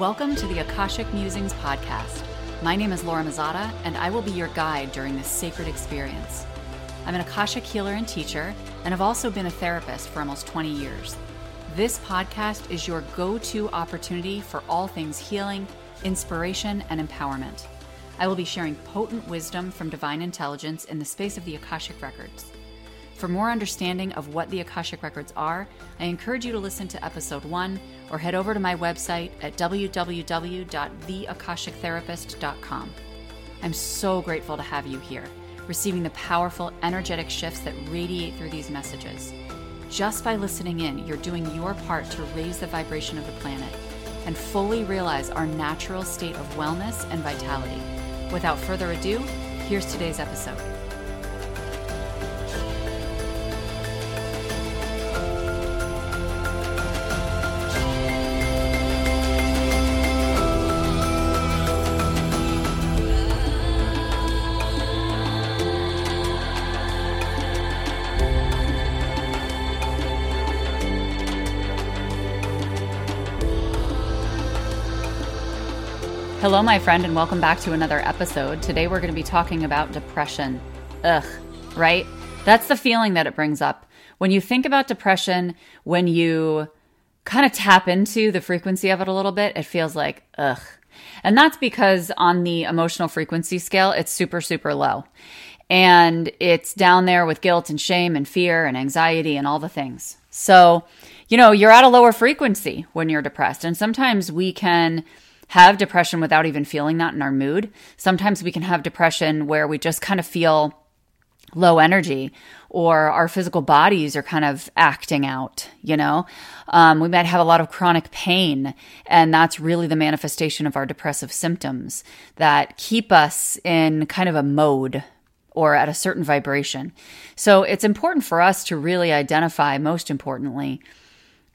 Welcome to the Akashic Musings podcast. My name is Laura Mazzotta, and I will be your guide during this sacred experience. I'm an Akashic healer and teacher, and have also been a therapist for almost 20 years. This podcast is your go to opportunity for all things healing, inspiration, and empowerment. I will be sharing potent wisdom from divine intelligence in the space of the Akashic Records. For more understanding of what the Akashic Records are, I encourage you to listen to episode one or head over to my website at www.theakashictherapist.com. I'm so grateful to have you here, receiving the powerful, energetic shifts that radiate through these messages. Just by listening in, you're doing your part to raise the vibration of the planet and fully realize our natural state of wellness and vitality. Without further ado, here's today's episode. Hello, my friend, and welcome back to another episode. Today we're going to be talking about depression. Ugh, right? That's the feeling that it brings up. When you think about depression, when you kind of tap into the frequency of it a little bit, it feels like, ugh. And that's because on the emotional frequency scale, it's super, super low. And it's down there with guilt and shame and fear and anxiety and all the things. So, you know, you're at a lower frequency when you're depressed. And sometimes we can have depression without even feeling that in our mood. Sometimes we can have depression where we just kind of feel low energy or our physical bodies are kind of acting out, you know? Um, we might have a lot of chronic pain, and that's really the manifestation of our depressive symptoms that keep us in kind of a mode or at a certain vibration. So it's important for us to really identify, most importantly,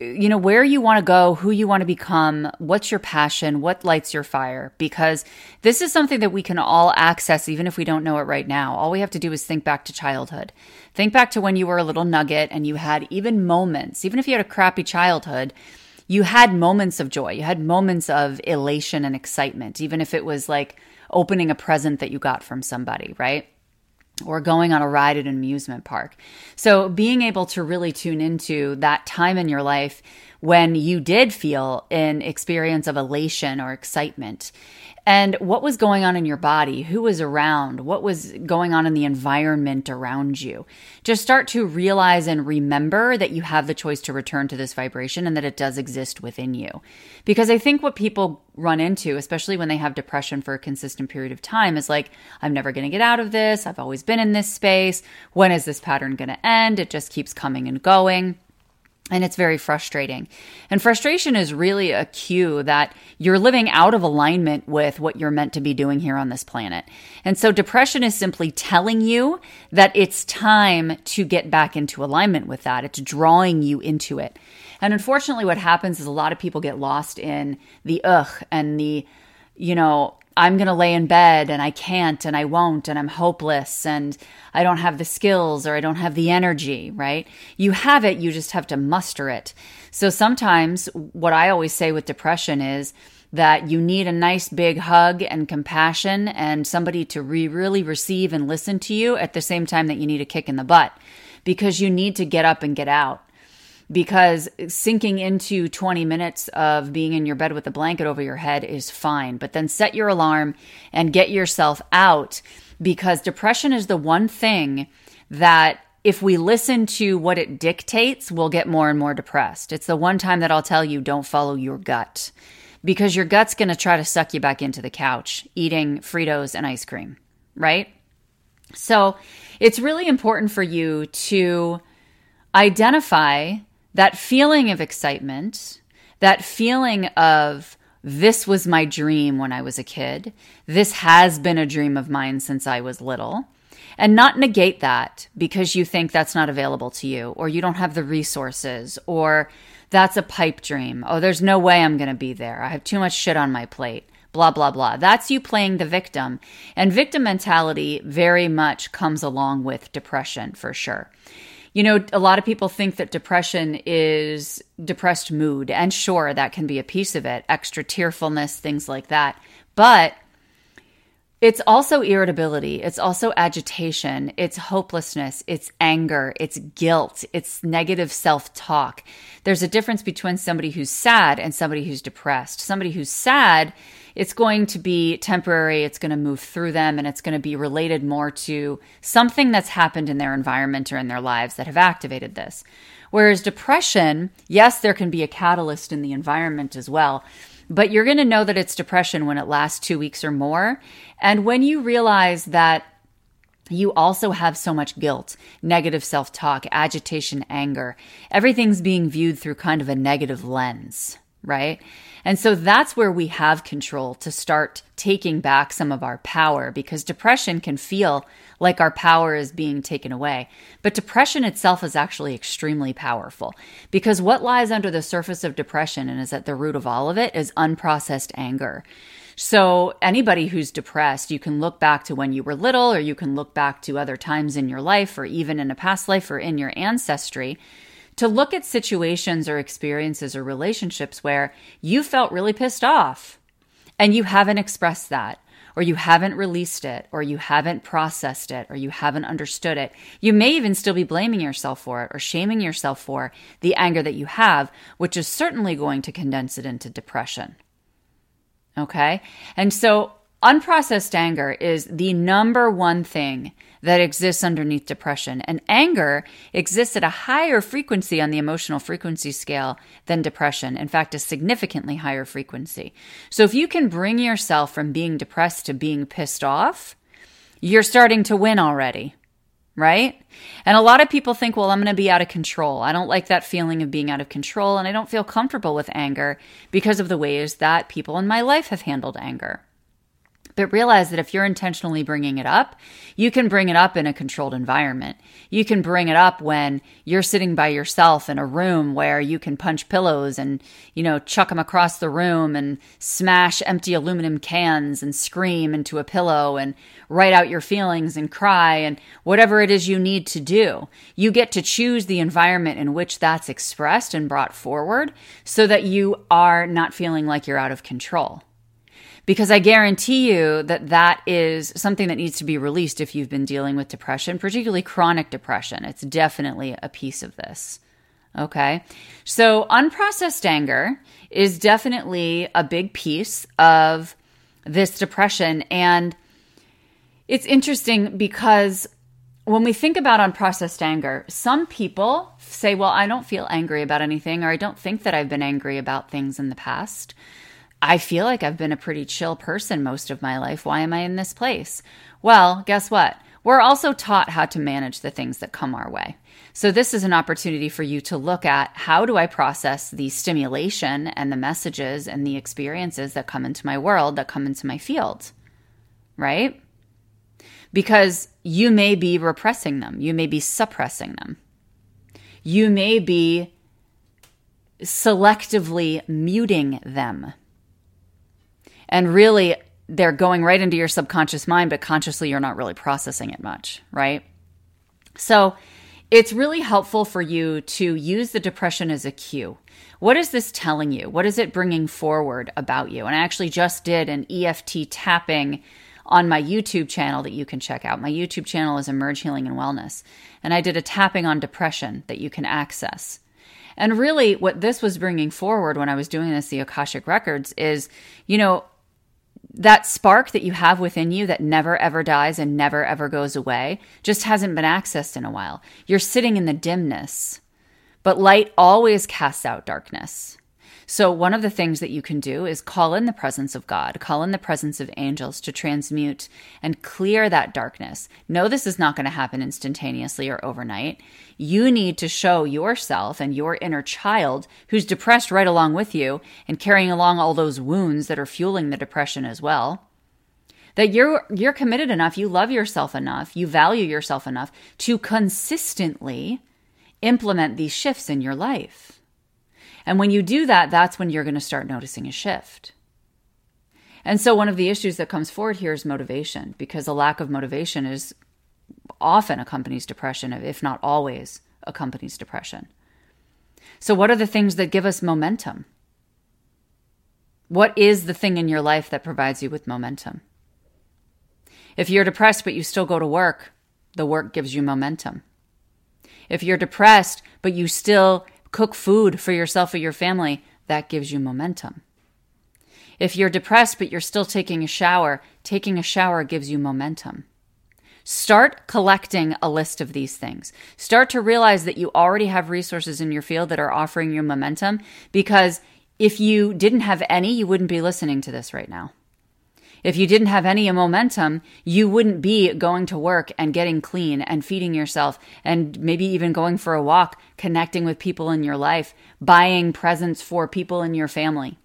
you know, where you want to go, who you want to become, what's your passion, what lights your fire, because this is something that we can all access even if we don't know it right now. All we have to do is think back to childhood. Think back to when you were a little nugget and you had even moments, even if you had a crappy childhood, you had moments of joy. You had moments of elation and excitement, even if it was like opening a present that you got from somebody, right? Or going on a ride at an amusement park. So, being able to really tune into that time in your life when you did feel an experience of elation or excitement and what was going on in your body, who was around, what was going on in the environment around you. Just start to realize and remember that you have the choice to return to this vibration and that it does exist within you. Because I think what people run into, especially when they have depression for a consistent period of time, is like, I'm never going to get out of this. I've always been in this space. When is this pattern going to end? It just keeps coming and going. And it's very frustrating. And frustration is really a cue that you're living out of alignment with what you're meant to be doing here on this planet. And so depression is simply telling you that it's time to get back into alignment with that. It's drawing you into it. And unfortunately, what happens is a lot of people get lost in the ugh and the, you know, I'm going to lay in bed and I can't and I won't and I'm hopeless and I don't have the skills or I don't have the energy, right? You have it, you just have to muster it. So sometimes what I always say with depression is that you need a nice big hug and compassion and somebody to re- really receive and listen to you at the same time that you need a kick in the butt because you need to get up and get out because sinking into 20 minutes of being in your bed with a blanket over your head is fine. But then set your alarm and get yourself out because depression is the one thing that if we listen to what it dictates, we'll get more and more depressed. It's the one time that I'll tell you don't follow your gut because your gut's going to try to suck you back into the couch eating Fritos and ice cream, right? So it's really important for you to identify that feeling of excitement, that feeling of this was my dream when I was a kid, this has been a dream of mine since I was little, and not negate that because you think that's not available to you, or you don't have the resources, or that's a pipe dream. Oh, there's no way I'm going to be there. I have too much shit on my plate. Blah, blah, blah. That's you playing the victim. And victim mentality very much comes along with depression for sure you know, a lot of people think that depression is depressed mood. And sure, that can be a piece of it, extra tearfulness, things like that. But it's also irritability. It's also agitation. It's hopelessness. It's anger. It's guilt. It's negative self talk. There's a difference between somebody who's sad and somebody who's depressed. Somebody who's sad it's going to be temporary, it's going to move through them, and it's going to be related more to something that's happened in their environment or in their lives that have activated this. Whereas depression, yes, there can be a catalyst in the environment as well, but you're going to know that it's depression when it lasts two weeks or more. And when you realize that you also have so much guilt, negative self talk, agitation, anger. Everything's being viewed through kind of a negative lens, right? And so that's where we have control to start taking back some of our power because depression can feel like our power is being taken away. But depression itself is actually extremely powerful because what lies under the surface of depression and is at the root of all of it is unprocessed anger. So, anybody who's depressed, you can look back to when you were little, or you can look back to other times in your life, or even in a past life or in your ancestry to look at situations or experiences or relationships where you felt really pissed off and you haven't expressed that or you haven't released it, or you haven't processed it, or you haven't understood it. You may even still be blaming yourself for it or shaming yourself for the anger that you have, which is certainly going to condense it into depression. Okay? And so unprocessed anger is the number one thing that exists underneath depression. And anger exists at a higher frequency on the emotional frequency scale than depression. In fact, a significantly higher frequency. So if you can bring yourself from being depressed to being pissed off, you're starting to win already. Right? And a lot of people think, well, I'm going to be out of control. I don't like that feeling of being out of control, and I don't feel comfortable with anger because of the ways that people in my life have handled anger. But realize that if you're intentionally bringing it up, you can bring it up in a controlled environment. You can bring it up when you're sitting by yourself in a room where you can punch pillows and, you know, chuck them across the room and smash empty aluminum cans and scream into a pillow and write out your feelings and cry and whatever it is you need to do. You get to choose the environment in which that's expressed and brought forward so that you are not feeling like you're out of control because I guarantee you that that is something that needs to be released if you've been dealing with depression, particularly chronic depression. It's definitely a piece of this. Okay. So, unprocessed anger is definitely a big piece of this depression. And it's interesting because when we think about unprocessed anger, some people say, Well, I don't feel angry about anything, or I don't think that I've been angry about things in the past. I feel like I've been a pretty chill person most of my life. Why am I in this place? Well, guess what? We're also taught how to manage the things that come our way. So, this is an opportunity for you to look at how do I process the stimulation and the messages and the experiences that come into my world, that come into my field, right? Because you may be repressing them, you may be suppressing them, you may be selectively muting them and really, they're going right into your subconscious mind, but consciously, you're not really processing it much, right? So, it's really helpful for you to use the depression as a cue. What is this telling you? What is it bringing forward about you? And I actually just did an EFT tapping on my YouTube channel that you can check out. My YouTube channel is Emerge Healing and Wellness. And I did a tapping on depression that you can access. And really, what this was bringing forward when I was doing this, the Akashic Records, is, you know, that spark that you have within you that never ever dies and never ever goes away just hasn't been accessed in a while. You're sitting in the dimness, but light always casts out darkness. So, one of the things that you can do is call in the presence of God, call in the presence of angels to transmute and clear that darkness. No, this is not going to happen instantaneously or overnight. You need to show yourself and your inner child, who's depressed right along with you and carrying along all those wounds that are fueling the depression as well that you're you're committed enough you love yourself enough you value yourself enough to consistently implement these shifts in your life and when you do that, that's when you're going to start noticing a shift. And so, one of the issues that comes forward here is motivation, because a lack of motivation is often accompanies depression, if not always accompanies depression. So, what are the things that give us momentum? What is the thing in your life that provides you with momentum? If you're depressed but you still go to work, the work gives you momentum. If you're depressed but you still cook food for yourself or your family, that gives you momentum. If you're depressed but you're still taking a shower, taking a shower gives you momentum. Start collecting a list of these things. Start to realize that you already have resources in your field that are offering you momentum because if you didn't have any, you wouldn't be listening to this right now. If you didn't have any momentum, you wouldn't be going to work and getting clean and feeding yourself and maybe even going for a walk, connecting with people in your life, buying presents for people in your family.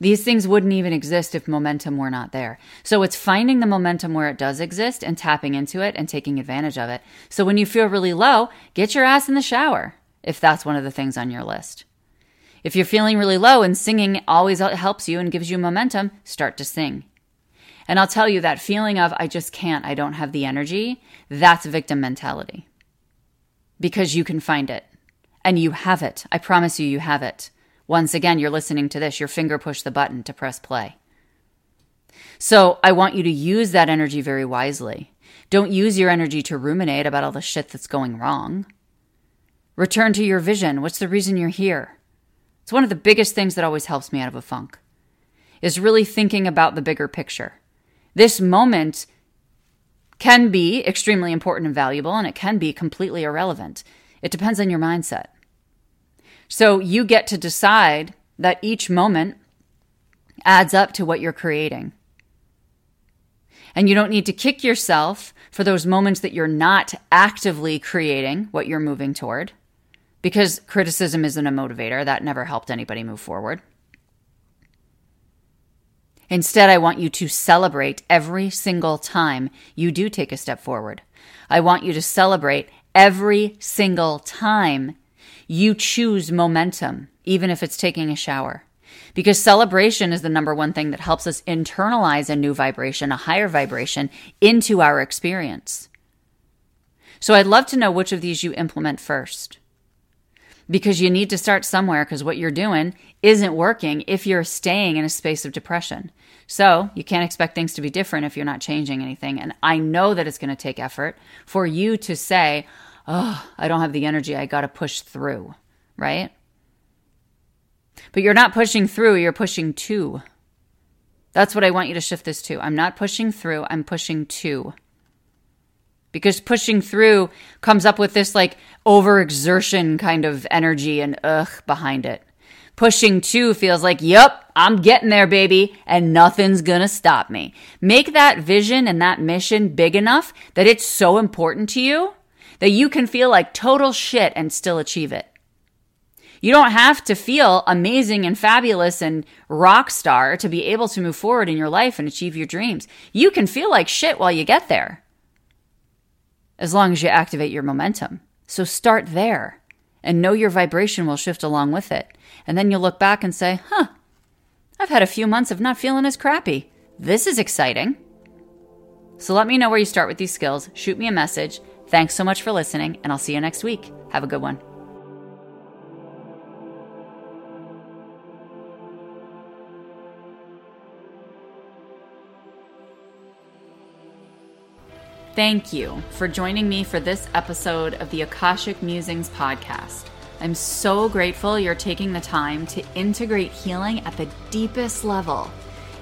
These things wouldn't even exist if momentum were not there. So it's finding the momentum where it does exist and tapping into it and taking advantage of it. So when you feel really low, get your ass in the shower if that's one of the things on your list. If you're feeling really low and singing always helps you and gives you momentum, start to sing. And I'll tell you that feeling of, I just can't, I don't have the energy, that's victim mentality. Because you can find it. And you have it. I promise you, you have it. Once again, you're listening to this, your finger pushed the button to press play. So I want you to use that energy very wisely. Don't use your energy to ruminate about all the shit that's going wrong. Return to your vision. What's the reason you're here? It's one of the biggest things that always helps me out of a funk is really thinking about the bigger picture. This moment can be extremely important and valuable, and it can be completely irrelevant. It depends on your mindset. So you get to decide that each moment adds up to what you're creating. And you don't need to kick yourself for those moments that you're not actively creating what you're moving toward because criticism isn't a motivator. That never helped anybody move forward. Instead, I want you to celebrate every single time you do take a step forward. I want you to celebrate every single time you choose momentum, even if it's taking a shower. Because celebration is the number one thing that helps us internalize a new vibration, a higher vibration into our experience. So I'd love to know which of these you implement first because you need to start somewhere because what you're doing isn't working if you're staying in a space of depression. So you can't expect things to be different if you're not changing anything. And I know that it's going to take effort for you to say, oh, I don't have the energy. I got to push through, right? But you're not pushing through, you're pushing to. That's what I want you to shift this to. I'm not pushing through, I'm pushing to because pushing through comes up with this like overexertion kind of energy and ugh behind it. Pushing to feels like, yep, I'm getting there, baby, and nothing's gonna stop me. Make that vision and that mission big enough that it's so important to you that you can feel like total shit and still achieve it. You don't have to feel amazing and fabulous and rock star to be able to move forward in your life and achieve your dreams. You can feel like shit while you get there as long as you activate your momentum. So start there and know your vibration will shift along with it. And then you'll look back and say, huh, I've had a few months of not feeling as crappy. This is exciting. So let me know where you start with these skills. Shoot me a message. Thanks so much for listening, and I'll see you next week. Have a good one. Thank you for joining me for this episode of the Akashic Musings podcast. I'm so grateful you're taking the time to integrate healing at the deepest level.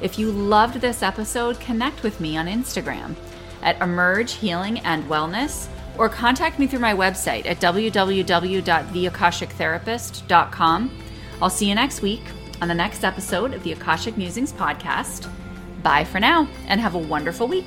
If you loved this episode, connect with me on Instagram at Emerge Healing and Wellness or contact me through my website at www.theakashictherapist.com. I'll see you next week on the next episode of the Akashic Musings podcast. Bye for now and have a wonderful week.